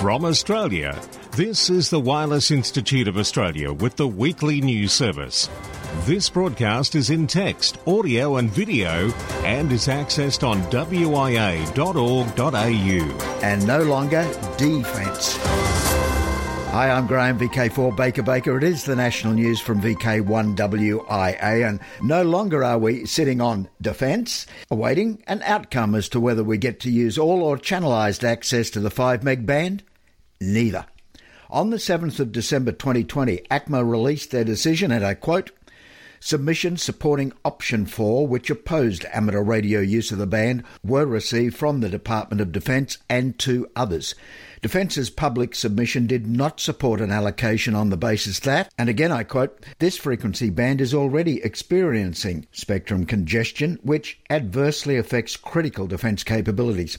From Australia, this is the Wireless Institute of Australia with the weekly news service. This broadcast is in text, audio, and video and is accessed on wia.org.au. And no longer defence. Hi, I'm Graham, VK4 Baker Baker. It is the national news from VK1WIA, and no longer are we sitting on defence, awaiting an outcome as to whether we get to use all or channelized access to the 5 meg band. Neither. On the 7th of December 2020, ACMA released their decision, and I quote, Submissions supporting option 4, which opposed amateur radio use of the band, were received from the Department of Defence and two others. Defence's public submission did not support an allocation on the basis that, and again I quote, this frequency band is already experiencing spectrum congestion, which adversely affects critical defence capabilities.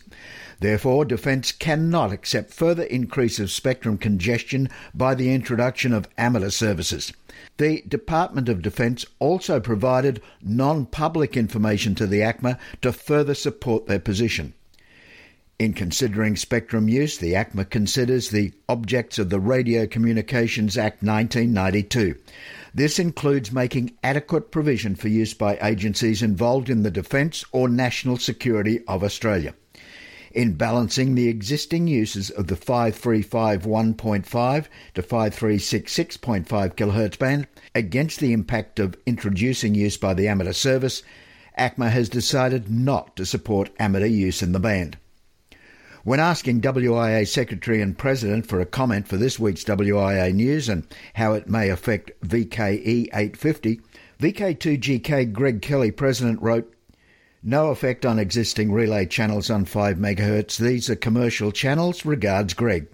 Therefore, Defence cannot accept further increase of spectrum congestion by the introduction of amateur services. The Department of Defence also provided non public information to the ACMA to further support their position. In considering spectrum use, the ACMA considers the objects of the Radio Communications Act 1992. This includes making adequate provision for use by agencies involved in the defence or national security of Australia. In balancing the existing uses of the 5351.5 to 5366.5 kHz band against the impact of introducing use by the amateur service, ACMA has decided not to support amateur use in the band. When asking WIA Secretary and President for a comment for this week's WIA news and how it may affect VKE 850, VK2GK Greg Kelly, President, wrote, No effect on existing relay channels on 5 MHz. These are commercial channels. Regards, Greg.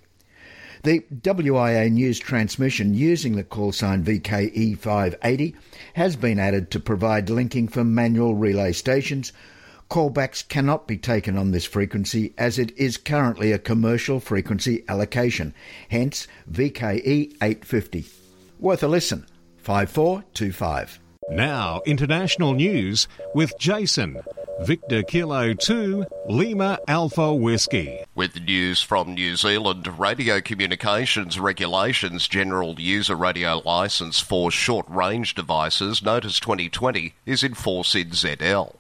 The WIA news transmission using the call sign VKE580 has been added to provide linking for manual relay stations Callbacks cannot be taken on this frequency as it is currently a commercial frequency allocation, hence VKE 850. Worth a listen. 5425. Now, international news with Jason. Victor Kilo 2, Lima Alpha Whiskey. With news from New Zealand, Radio Communications Regulations General User Radio License for Short Range Devices Notice 2020 is in force in ZL.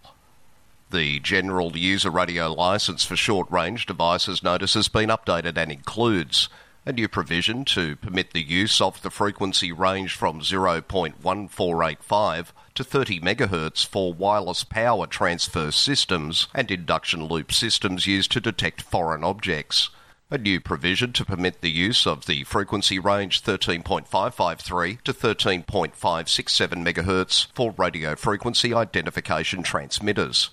The General User Radio License for Short Range Devices notice has been updated and includes a new provision to permit the use of the frequency range from 0.1485 to 30 MHz for wireless power transfer systems and induction loop systems used to detect foreign objects. A new provision to permit the use of the frequency range 13.553 to 13.567 MHz for radio frequency identification transmitters.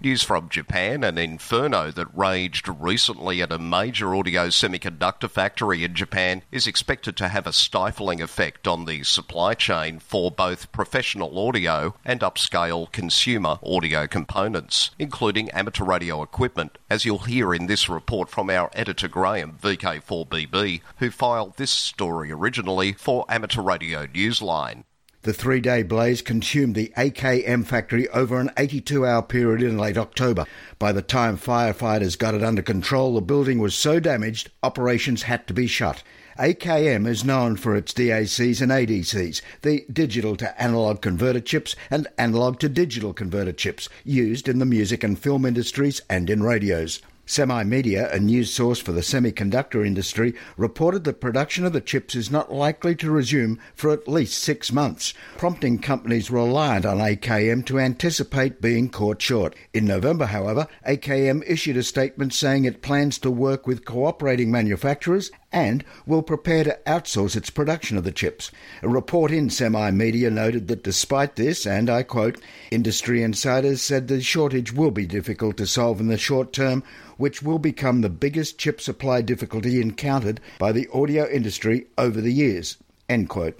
News from Japan an inferno that raged recently at a major audio semiconductor factory in Japan is expected to have a stifling effect on the supply chain for both professional audio and upscale consumer audio components, including amateur radio equipment, as you'll hear in this report from our editor Graham, VK4BB, who filed this story originally for Amateur Radio Newsline. The three day blaze consumed the AKM factory over an 82 hour period in late October. By the time firefighters got it under control, the building was so damaged, operations had to be shut. AKM is known for its DACs and ADCs, the digital to analog converter chips and analog to digital converter chips, used in the music and film industries and in radios. Semi Media, a news source for the semiconductor industry, reported that production of the chips is not likely to resume for at least six months, prompting companies reliant on AKM to anticipate being caught short. In November, however, AKM issued a statement saying it plans to work with cooperating manufacturers and will prepare to outsource its production of the chips. A report in Semi Media noted that despite this, and I quote, industry insiders said the shortage will be difficult to solve in the short term, which will become the biggest chip supply difficulty encountered by the audio industry over the years. End quote.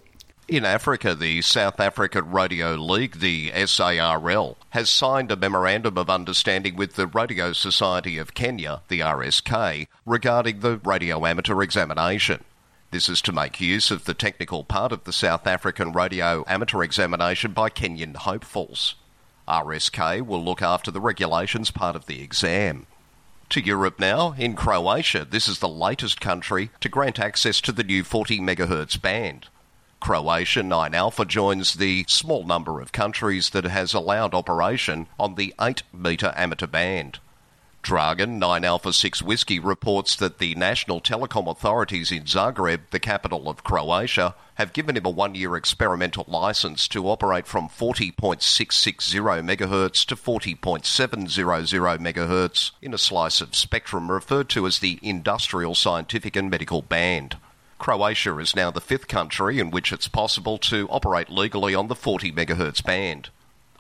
In Africa, the South African Radio League, the SARL, has signed a memorandum of understanding with the Radio Society of Kenya, the RSK, regarding the radio amateur examination. This is to make use of the technical part of the South African radio amateur examination by Kenyan hopefuls. RSK will look after the regulations part of the exam. To Europe now, in Croatia, this is the latest country to grant access to the new 40 MHz band. Croatia 9 Alpha joins the small number of countries that has allowed operation on the 8 metre amateur band. Dragan 9 Alpha 6 Whiskey reports that the national telecom authorities in Zagreb, the capital of Croatia, have given him a one year experimental license to operate from 40.660 MHz to 40.700 MHz in a slice of spectrum referred to as the Industrial, Scientific and Medical Band. Croatia is now the fifth country in which it's possible to operate legally on the 40 MHz band.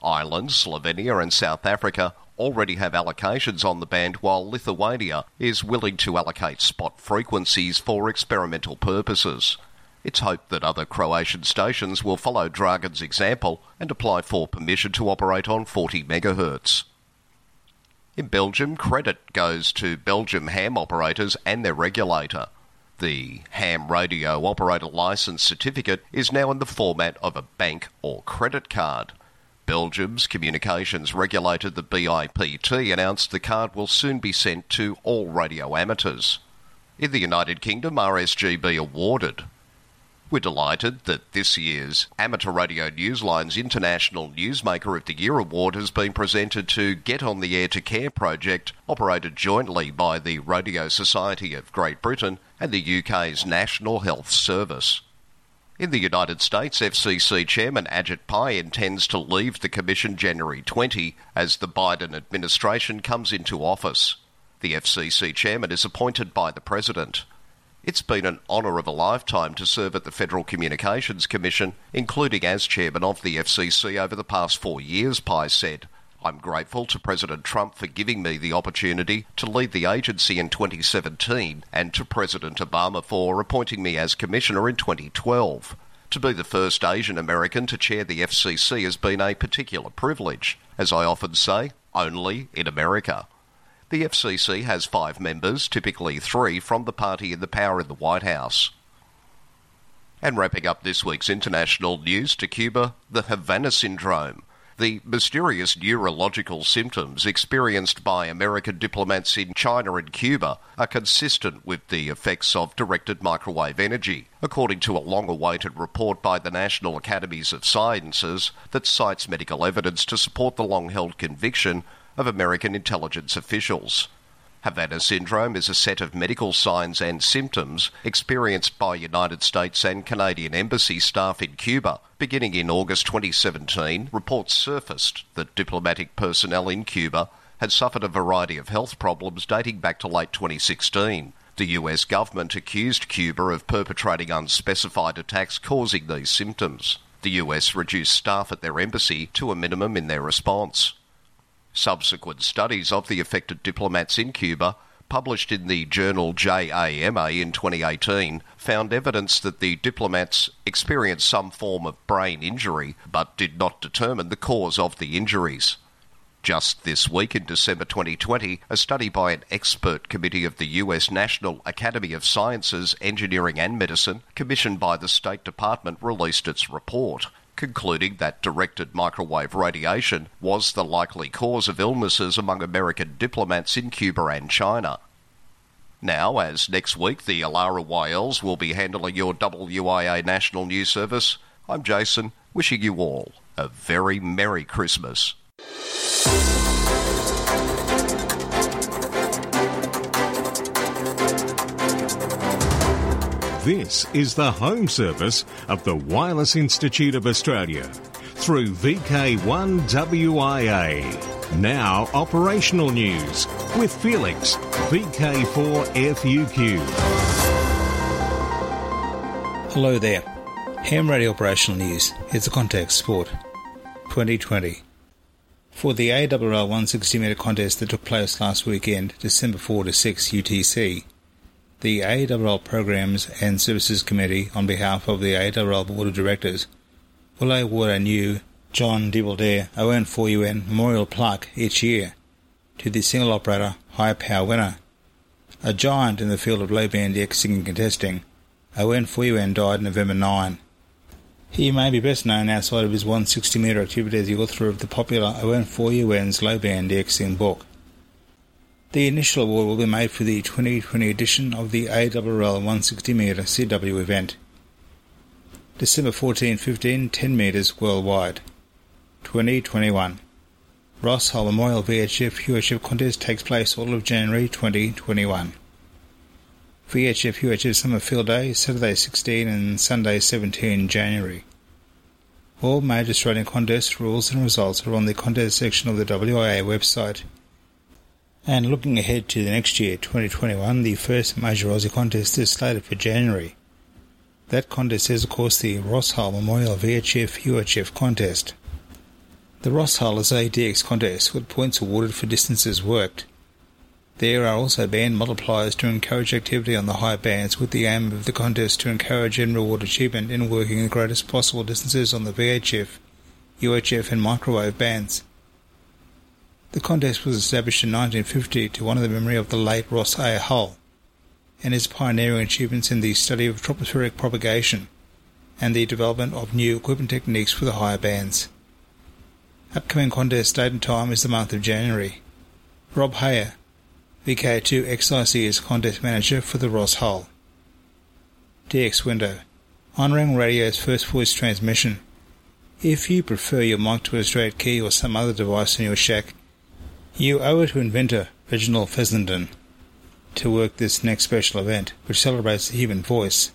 Ireland, Slovenia, and South Africa already have allocations on the band, while Lithuania is willing to allocate spot frequencies for experimental purposes. It's hoped that other Croatian stations will follow Dragan's example and apply for permission to operate on 40 MHz. In Belgium, credit goes to Belgium ham operators and their regulator. The ham radio operator license certificate is now in the format of a bank or credit card. Belgium's communications regulator, the BIPT, announced the card will soon be sent to all radio amateurs. In the United Kingdom, RSGB awarded. We're delighted that this year's Amateur Radio Newsline's International Newsmaker of the Year award has been presented to Get on the Air to Care project, operated jointly by the Radio Society of Great Britain and the UK's National Health Service. In the United States, FCC Chairman Ajit Pai intends to leave the Commission January 20 as the Biden administration comes into office. The FCC Chairman is appointed by the President. It's been an honour of a lifetime to serve at the Federal Communications Commission, including as Chairman of the FCC over the past four years, Pai said. I'm grateful to President Trump for giving me the opportunity to lead the agency in 2017 and to President Obama for appointing me as Commissioner in 2012. To be the first Asian American to chair the FCC has been a particular privilege. As I often say, only in America. The FCC has five members, typically three from the party in the power in the White House. And wrapping up this week's international news to Cuba, the Havana Syndrome the mysterious neurological symptoms experienced by American diplomats in China and Cuba are consistent with the effects of directed microwave energy, according to a long awaited report by the National Academies of Sciences that cites medical evidence to support the long held conviction of American intelligence officials. Havana syndrome is a set of medical signs and symptoms experienced by United States and Canadian embassy staff in Cuba. Beginning in August 2017, reports surfaced that diplomatic personnel in Cuba had suffered a variety of health problems dating back to late 2016. The US government accused Cuba of perpetrating unspecified attacks causing these symptoms. The US reduced staff at their embassy to a minimum in their response. Subsequent studies of the affected diplomats in Cuba, published in the journal JAMA in 2018, found evidence that the diplomats experienced some form of brain injury but did not determine the cause of the injuries. Just this week in December 2020, a study by an expert committee of the US National Academy of Sciences, Engineering and Medicine, commissioned by the State Department, released its report concluding that directed microwave radiation was the likely cause of illnesses among American diplomats in Cuba and China. Now, as next week the Alara YLs will be handling your WIA National News Service, I'm Jason, wishing you all a very Merry Christmas. This is the home service of the Wireless Institute of Australia through VK1WIA. Now, operational news with Felix, VK4FUQ. Hello there. Ham Radio Operational News. It's a contact sport. 2020. For the ARRL 160 metre contest that took place last weekend, December 4 to 6 UTC, the ARRL Programs and Services Committee, on behalf of the ARRL Board of Directors, will award a new John Devoldere ON4UN Memorial Plaque each year to the single operator high power winner. A giant in the field of low band Xing and contesting, ON4UN died November 9. He may be best known outside of his 160 metre activity as the author of the popular ON4UN's low band Xing book. The initial award will be made for the 2020 edition of the ARRL 160m CW event. December 14-15, 10 metres worldwide. 2021. Ross Hull Memorial VHF UHF contest takes place all of January 2021. VHF UHF Summer Field Day, Saturday 16 and Sunday 17 January. All major Australian contest rules and results are on the contest section of the WIA website. And looking ahead to the next year, 2021, the first major Aussie contest is slated for January. That contest is, of course, the Ross Hull Memorial VHF UHF contest. The Ross Hull is a DX contest with points awarded for distances worked. There are also band multipliers to encourage activity on the high bands with the aim of the contest to encourage and reward achievement in working the greatest possible distances on the VHF, UHF and microwave bands. The contest was established in 1950 to honour the memory of the late Ross A. Hull and his pioneering achievements in the study of tropospheric propagation and the development of new equipment techniques for the higher bands. Upcoming contest date and time is the month of January. Rob Hayer, VK2 XIC is contest manager for the Ross Hull. DX window. Honring Radio's first voice transmission. If you prefer your mic to a straight key or some other device in your shack, you owe it to inventor Reginald Fessenden to work this next special event, which celebrates the human voice.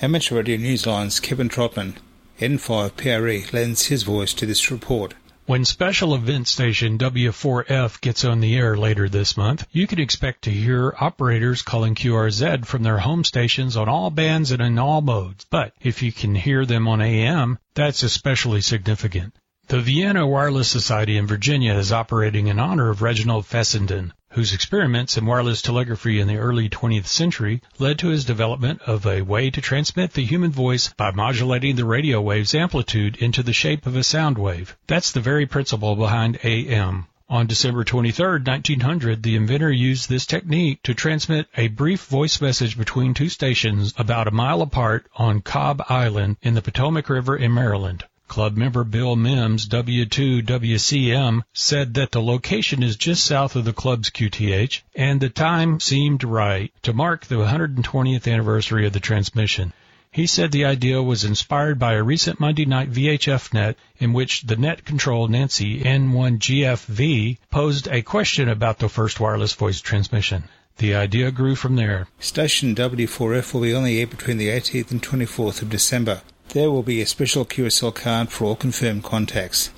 Amateur Radio Newsline's Kevin Trotman, N5 PRE, lends his voice to this report. When special event station W4F gets on the air later this month, you can expect to hear operators calling QRZ from their home stations on all bands and in all modes. But if you can hear them on AM, that's especially significant. The Vienna Wireless Society in Virginia is operating in honor of Reginald Fessenden, whose experiments in wireless telegraphy in the early 20th century led to his development of a way to transmit the human voice by modulating the radio wave's amplitude into the shape of a sound wave. That's the very principle behind AM. On December 23, 1900, the inventor used this technique to transmit a brief voice message between two stations about a mile apart on Cobb Island in the Potomac River in Maryland. Club member Bill Mims, W2WCM, said that the location is just south of the club's QTH and the time seemed right to mark the 120th anniversary of the transmission. He said the idea was inspired by a recent Monday night VHF net in which the net control Nancy N1GFV posed a question about the first wireless voice transmission. The idea grew from there. Station W4F will be on the air between the 18th and 24th of December. There will be a special QSL card for all confirmed contacts.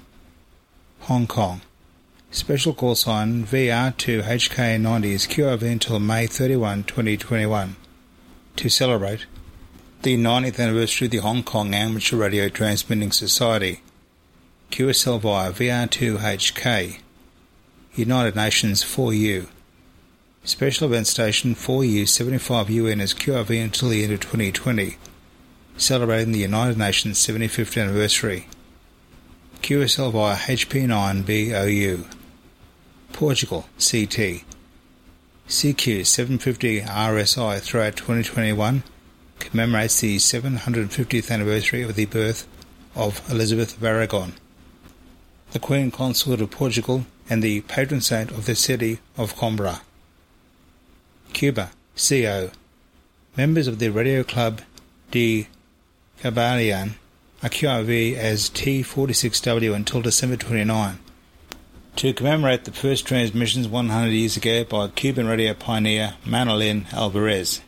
Hong Kong. Special call sign VR2HK90 is QRV until May 31, 2021. To celebrate the 90th anniversary of the Hong Kong Amateur Radio Transmitting Society. QSL via VR2HK. United Nations 4U. Special event station 4U 75UN is QRV until the end of 2020 celebrating the United Nations 75th anniversary. QSL via HP9BOU. Portugal, CT. CQ 750 RSI throughout 2021 commemorates the 750th anniversary of the birth of Elizabeth of Aragon, the Queen Consort of Portugal and the patron saint of the city of Coimbra. Cuba, CO. Members of the Radio Club de Caballerian a QRV as T46W until December 29 to commemorate the first transmissions 100 years ago by Cuban radio pioneer Manolin Alvarez.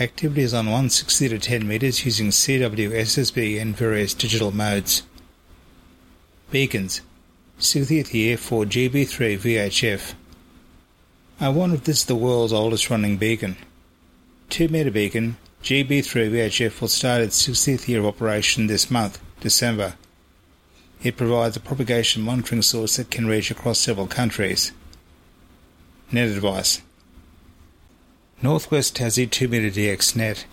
Activities on 160 to 10 meters using CW SSB and various digital modes. Beacons 60th year for GB3 VHF. I wonder if this is the world's oldest running beacon. 2 meter beacon GB3 VHF will start its 60th year of operation this month, December. It provides a propagation monitoring source that can reach across several countries. Net advice Northwest Tassie 2 meter DX net.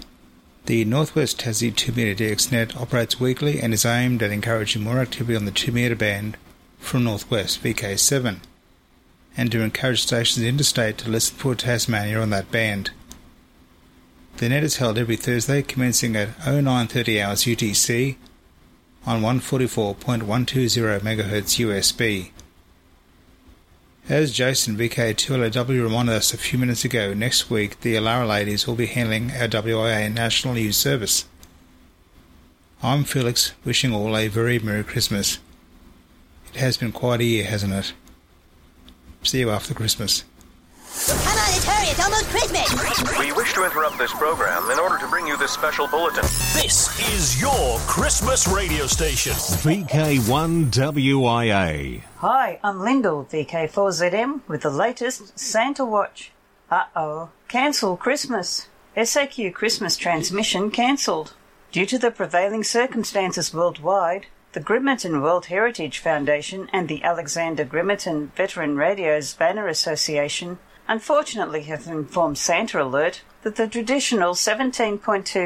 The Northwest Tassie 2 meter DX net operates weekly and is aimed at encouraging more activity on the 2 meter band from Northwest VK7 and to encourage stations interstate to listen for Tasmania on that band. The net is held every Thursday commencing at 0930 hours UTC on 144.120 MHz USB. As Jason VK2LAW reminded us a few minutes ago, next week the Alara ladies will be handling our WIA National News Service. I'm Felix, wishing all a very Merry Christmas. It has been quite a year, hasn't it? See you after Christmas. Come on, let's hurry. It's almost Christmas. We wish to interrupt this program in order to bring you this special bulletin. This is your Christmas radio station. VK1WIA. Hi, I'm Lyndall, VK4ZM, with the latest Santa Watch. Uh oh, cancel Christmas. SAQ Christmas transmission cancelled. Due to the prevailing circumstances worldwide, the Grimeton World Heritage Foundation and the Alexander Grimeton Veteran Radios Banner Association unfortunately have informed Santa Alert that the traditional 17.2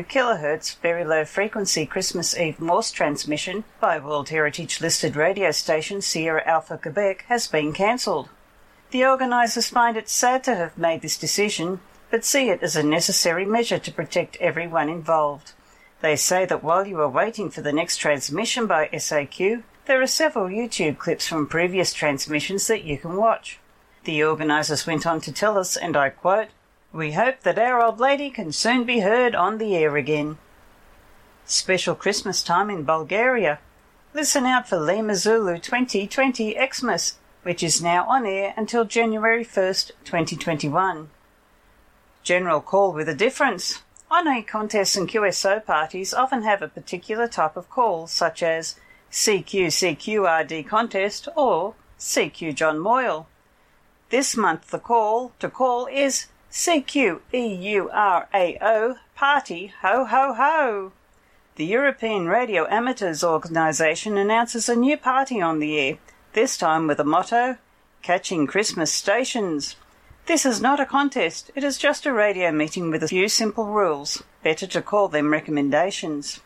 kHz very low frequency Christmas Eve Morse transmission by World Heritage listed radio station Sierra Alpha Quebec has been cancelled. The organisers find it sad to have made this decision, but see it as a necessary measure to protect everyone involved. They say that while you are waiting for the next transmission by SAQ, there are several YouTube clips from previous transmissions that you can watch. The organisers went on to tell us, and I quote, We hope that our old lady can soon be heard on the air again. Special Christmas time in Bulgaria. Listen out for Lima Zulu 2020 Xmas, which is now on air until January 1st, 2021. General call with a difference. Honorary contests and QSO parties often have a particular type of call, such as CQ CQRD contest or CQ John Moyle. This month the call to call is CQEURAO Party Ho Ho Ho. The European Radio Amateurs Organisation announces a new party on the air, this time with a motto Catching Christmas Stations. This is not a contest, it is just a radio meeting with a few simple rules. Better to call them recommendations.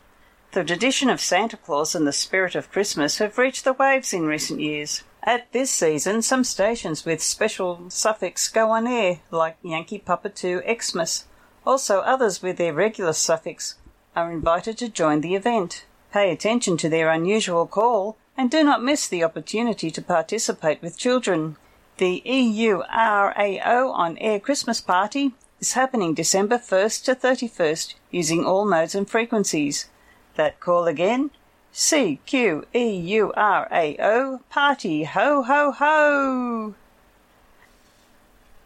The tradition of Santa Claus and the spirit of Christmas have reached the waves in recent years. At this season, some stations with special suffix go on air, like Yankee Papa 2 Xmas. Also, others with their regular suffix are invited to join the event. Pay attention to their unusual call and do not miss the opportunity to participate with children. The EURAO on Air Christmas Party is happening December 1st to 31st using all modes and frequencies. That call again CQEURAO Party Ho Ho Ho!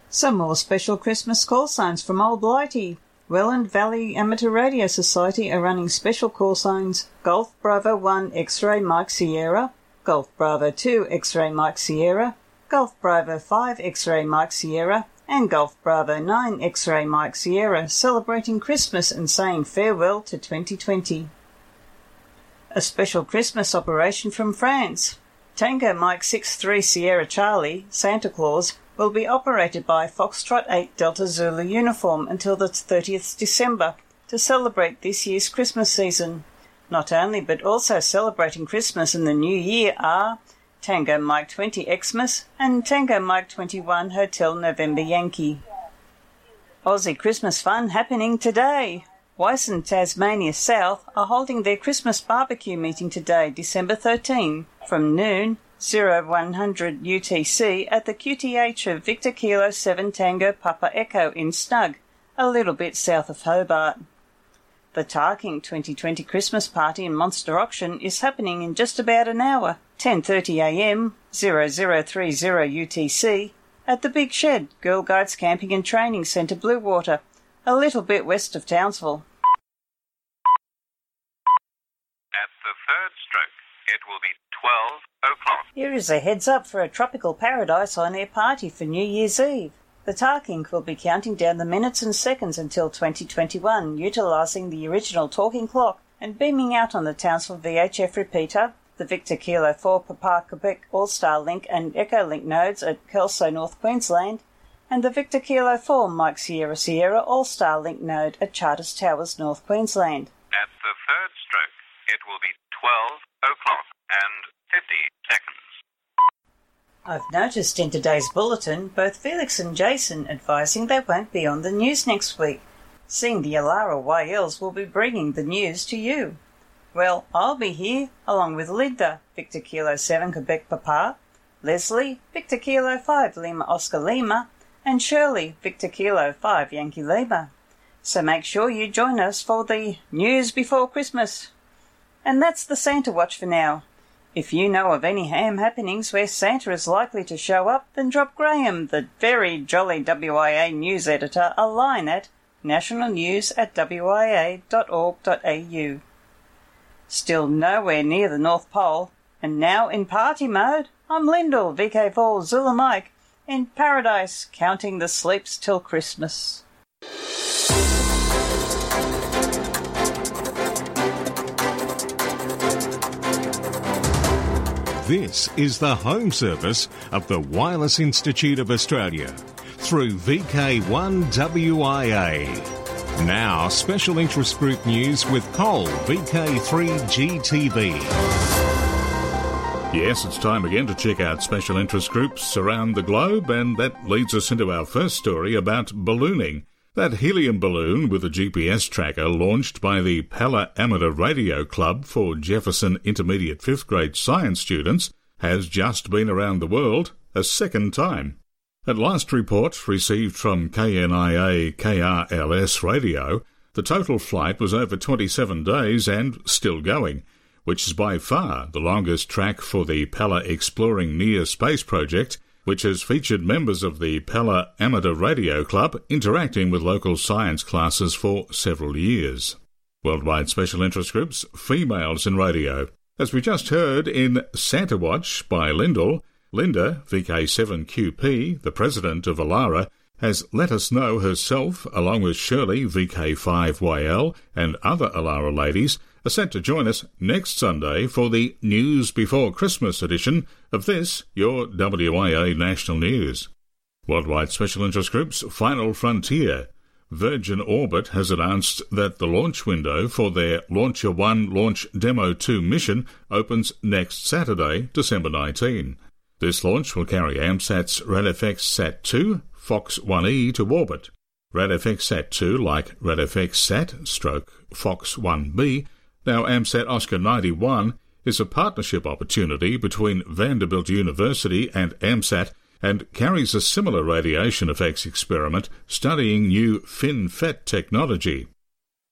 Some more special Christmas call signs from Old Blighty. Welland Valley Amateur Radio Society are running special call signs Golf Bravo 1 X-Ray Mike Sierra, Golf Bravo 2 X-Ray Mike Sierra, Golf Bravo 5 X-Ray Mike Sierra, and Golf Bravo 9 X-Ray Mike Sierra celebrating Christmas and saying farewell to 2020. A special Christmas operation from France. Tango Mike 63 Sierra Charlie, Santa Claus, will be operated by Foxtrot 8 Delta Zulu uniform until the 30th December to celebrate this year's Christmas season. Not only but also celebrating Christmas and the New Year are Tango Mike 20 Xmas and Tango Mike 21 Hotel November Yankee. Aussie Christmas fun happening today. WICEN Tasmania South are holding their Christmas barbecue meeting today, December 13, from noon 0100 UTC at the QTH of Victor Kilo 7 Tango Papa Echo in Snug, a little bit south of Hobart. The Tarking 2020 Christmas party and Monster Auction is happening in just about an hour, 10.30am 0030 UTC, at the Big Shed, Girl Guides Camping and Training Centre Bluewater, a little bit west of Townsville. At the third stroke, it will be 12 o'clock. Here is a heads up for a tropical paradise on air party for New Year's Eve. The Tarking will be counting down the minutes and seconds until 2021, utilising the original talking clock and beaming out on the Townsville VHF repeater, the Victor Kilo 4 Papa Quebec All Star Link and Echo Link nodes at Kelso, North Queensland, and the Victor Kilo 4 Mike Sierra Sierra All Star Link node at Charters Towers, North Queensland. At the third stroke, it will be 12 o'clock and 50 seconds. I've noticed in today's bulletin both Felix and Jason advising they won't be on the news next week, seeing the Alara YLs will be bringing the news to you. Well, I'll be here along with Linda, Victor Kilo 7 Quebec Papa, Leslie, Victor Kilo 5 Lima Oscar Lima, and Shirley, Victor Kilo 5 Yankee Lima. So make sure you join us for the news before Christmas. And that's the Santa Watch for now. If you know of any ham happenings where Santa is likely to show up, then drop Graham, the very jolly WIA news editor, a line at nationalnews at wia.org.au. Still nowhere near the North Pole, and now in party mode, I'm Lyndall, VK4 Zulu Mike, in paradise, counting the sleeps till Christmas. This is the home service of the Wireless Institute of Australia through VK1WIA. Now, special interest group news with Cole, VK3GTV. Yes, it's time again to check out special interest groups around the globe, and that leads us into our first story about ballooning. That helium balloon with a GPS tracker launched by the Pella Amateur Radio Club for Jefferson Intermediate 5th grade science students has just been around the world a second time. At last report received from KNIA KRLS radio, the total flight was over 27 days and still going, which is by far the longest track for the Pella Exploring Near Space project which has featured members of the Pella Amateur Radio Club interacting with local science classes for several years. Worldwide Special Interest Groups, Females in Radio. As we just heard in Santa Watch by Lyndall, Linda, VK7QP, the president of Alara, has let us know herself, along with Shirley, VK5YL, and other Alara ladies, are set to join us next Sunday for the News Before Christmas edition of this, your WIA National News. Worldwide Special Interest Group's Final Frontier. Virgin Orbit has announced that the launch window for their Launcher 1 Launch Demo 2 mission opens next Saturday, December 19. This launch will carry AMSAT's RadFX Sat 2 Fox 1E to orbit. RadFX Sat 2, like RadFX Sat stroke Fox 1B, now, AMSAT Oscar 91 is a partnership opportunity between Vanderbilt University and AMSAT and carries a similar radiation effects experiment studying new FinFET technology.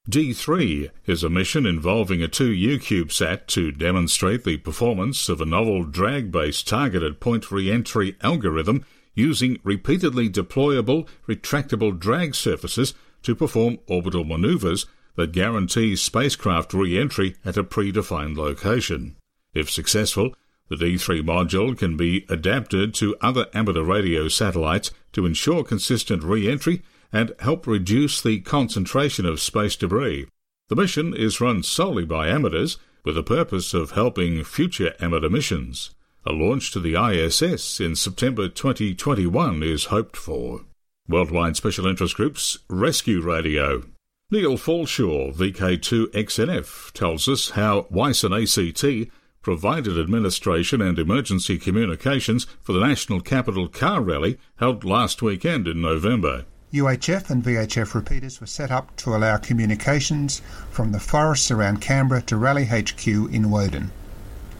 D3 is a mission involving a 2U CubeSat to demonstrate the performance of a novel drag-based targeted point re-entry algorithm using repeatedly deployable retractable drag surfaces to perform orbital maneuvers that guarantees spacecraft re-entry at a predefined location. If successful, the D3 module can be adapted to other amateur radio satellites to ensure consistent re-entry and help reduce the concentration of space debris. The mission is run solely by amateurs with the purpose of helping future amateur missions. A launch to the ISS in September 2021 is hoped for. Worldwide Special Interest Groups Rescue Radio Neil Falshaw, VK2XNF, tells us how WICEN ACT provided administration and emergency communications for the National Capital Car Rally held last weekend in November. UHF and VHF repeaters were set up to allow communications from the forests around Canberra to Rally HQ in Woden.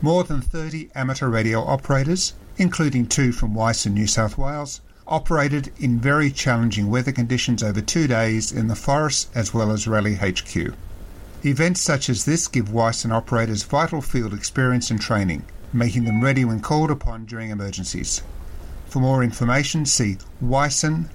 More than 30 amateur radio operators, including two from WICEN New South Wales, operated in very challenging weather conditions over two days in the forest as well as Rally HQ. Events such as this give WICEN operators vital field experience and training, making them ready when called upon during emergencies. For more information, see wicen.org.au.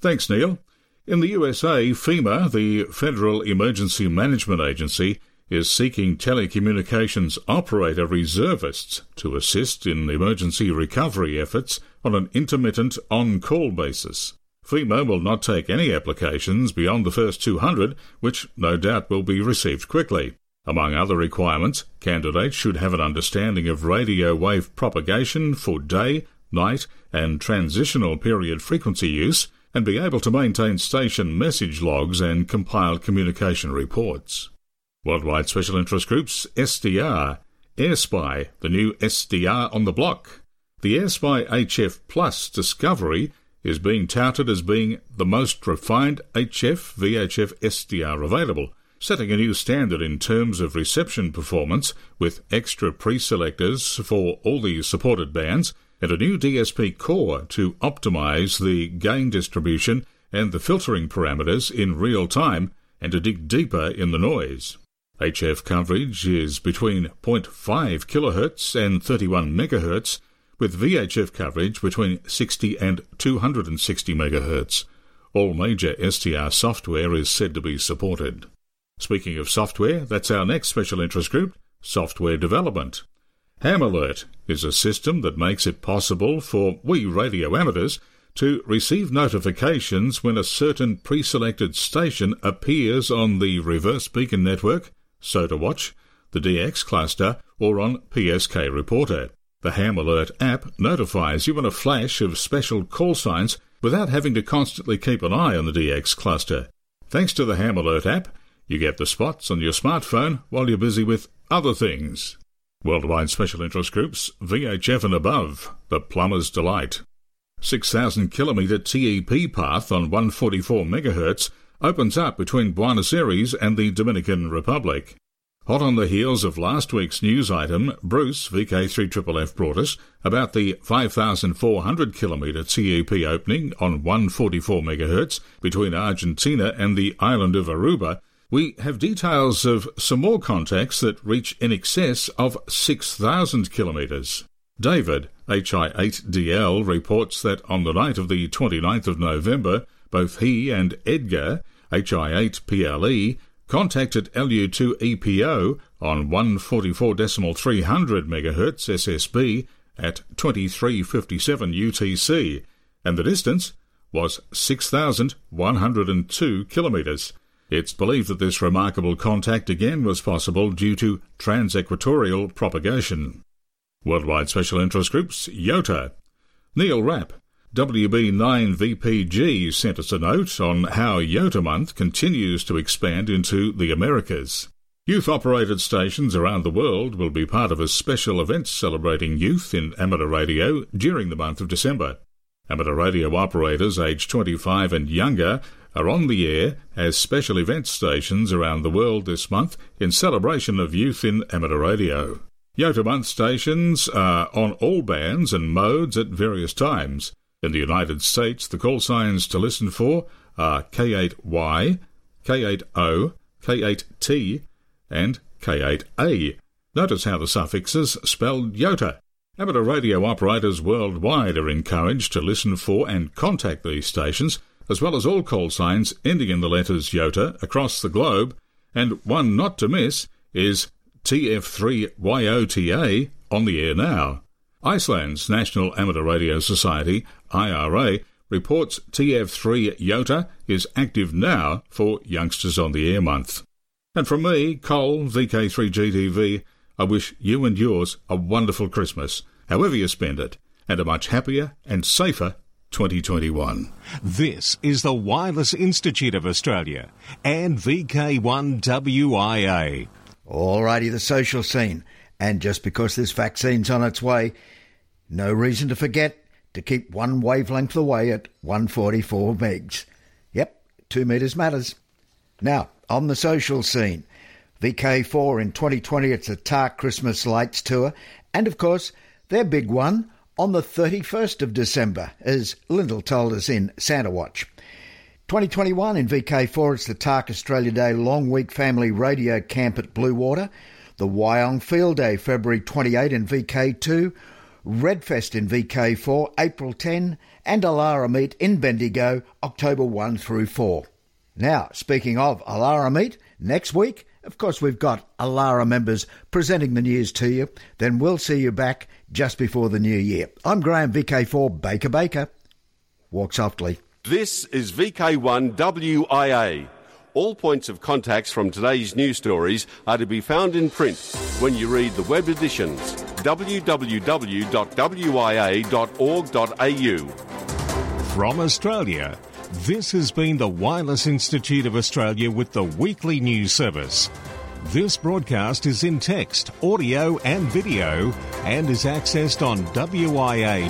Thanks, Neil. In the USA, FEMA, the Federal Emergency Management Agency, is seeking telecommunications operator reservists to assist in emergency recovery efforts on an intermittent on call basis. FEMA will not take any applications beyond the first 200, which no doubt will be received quickly. Among other requirements, candidates should have an understanding of radio wave propagation for day, night, and transitional period frequency use, and be able to maintain station message logs and compile communication reports. Worldwide Special Interest Groups, SDR, AirSpy, the new SDR on the block. The AirSpy HF Plus Discovery is being touted as being the most refined HF VHF SDR available. setting a new standard in terms of reception performance with extra pre-selectors for all the supported bands and a new DSP core to optimize the gain distribution and the filtering parameters in real time and to dig deeper in the noise. HF coverage is between 0.5 kHz and 31 MHz, with VHF coverage between 60 and 260 MHz. All major SDR software is said to be supported. Speaking of software, that's our next special interest group, software development. Ham Alert is a system that makes it possible for we radio amateurs to receive notifications when a certain pre-selected station appears on the reverse beacon network, SOTA-Watch, the DX cluster, or on PSK Reporter. The Ham Alert app notifies you in a flash of special call signs without having to constantly keep an eye on the DX cluster. Thanks to the Ham Alert app, you get the spots on your smartphone while you're busy with other things. Worldwide Special Interest Groups, VHF and above, the Plumber's Delight. 6,000 kilometre TEP path on 144 MHz opens up between Buenos Aires and the Dominican Republic. Hot on the heels of last week's news item, Bruce, VK3FFF, brought us about the 5,400 kilometre TEP opening on 144 MHz between Argentina and the island of Aruba. We have details of some more contacts that reach in excess of 6,000 kilometres. David, HI8DL, reports that on the night of the 29th of November, both he and Edgar, HI8PLE, contacted LU2EPO on 144.300 MHz SSB at 2357 UTC, and the distance was 6,102 kilometres. It's believed that this remarkable contact again was possible due to transequatorial propagation. Worldwide Special Interest Groups, YOTA. Neil Rapp, WB9VPG sent us a note on how YOTA Month continues to expand into the Americas. Youth operated stations around the world will be part of a special event celebrating youth in amateur radio during the month of December. Amateur radio operators aged 25 and younger are on the air as special event stations around the world this month in celebration of youth in amateur radio. YOTA Month stations are on all bands and modes at various times. In the United States, the call signs to listen for are K8Y, K8O, K8T, and K8A. Notice how the suffixes spell YOTA. Amateur radio operators worldwide are encouraged to listen for and contact these stations, as well as all call signs ending in the letters YOTA across the globe, and one not to miss is TF3YOTA on the air now. Iceland's National Amateur Radio Society, IRA, reports TF3 YOTA is active now for Youngsters on the Air Month. And from me, Cole, VK3GTV, I wish you and yours a wonderful Christmas, however you spend it, and a much happier and safer 2021. This is the Wireless Institute of Australia and VK1WIA. Alrighty, the social scene. And just because this vaccine's on its way, no reason to forget to keep one wavelength away at 144 megs. Yep, two metres matters. Now, on the social scene, VK4 in 2020, it's a TARC Christmas Lights Tour, and of course, their big one on the 31st of December, as Lyndall told us in Santa Watch. 2021 in VK4, it's the TARC Australia Day Long Week Family Radio Camp at Bluewater, the Wyong Field Day February 28 in VK2, Redfest in VK4 April 10, and Alara Meet in Bendigo October 1 through 4. Now, speaking of Alara Meet, next week, of course, we've got Alara members presenting the news to you. Then we'll see you back just before the new year. I'm Graham VK4 Baker Baker. Walk softly. This is VK1WIA. All points of contacts from today's news stories are to be found in print when you read the web editions www.wia.org.au. From Australia, this has been the Wireless Institute of Australia with the weekly news service. This broadcast is in text, audio, and video and is accessed on wia.org.au.